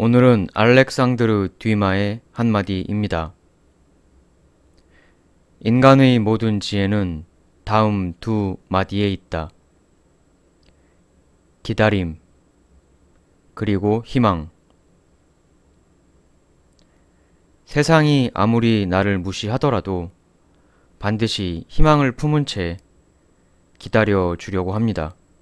오늘은 알렉상드르 뒤마의 한마디입니다. 인간의 모든 지혜는 다음 두 마디에 있다. 기다림, 그리고 희망. 세상이 아무리 나를 무시하더라도 반드시 희망을 품은 채 기다려 주려고 합니다.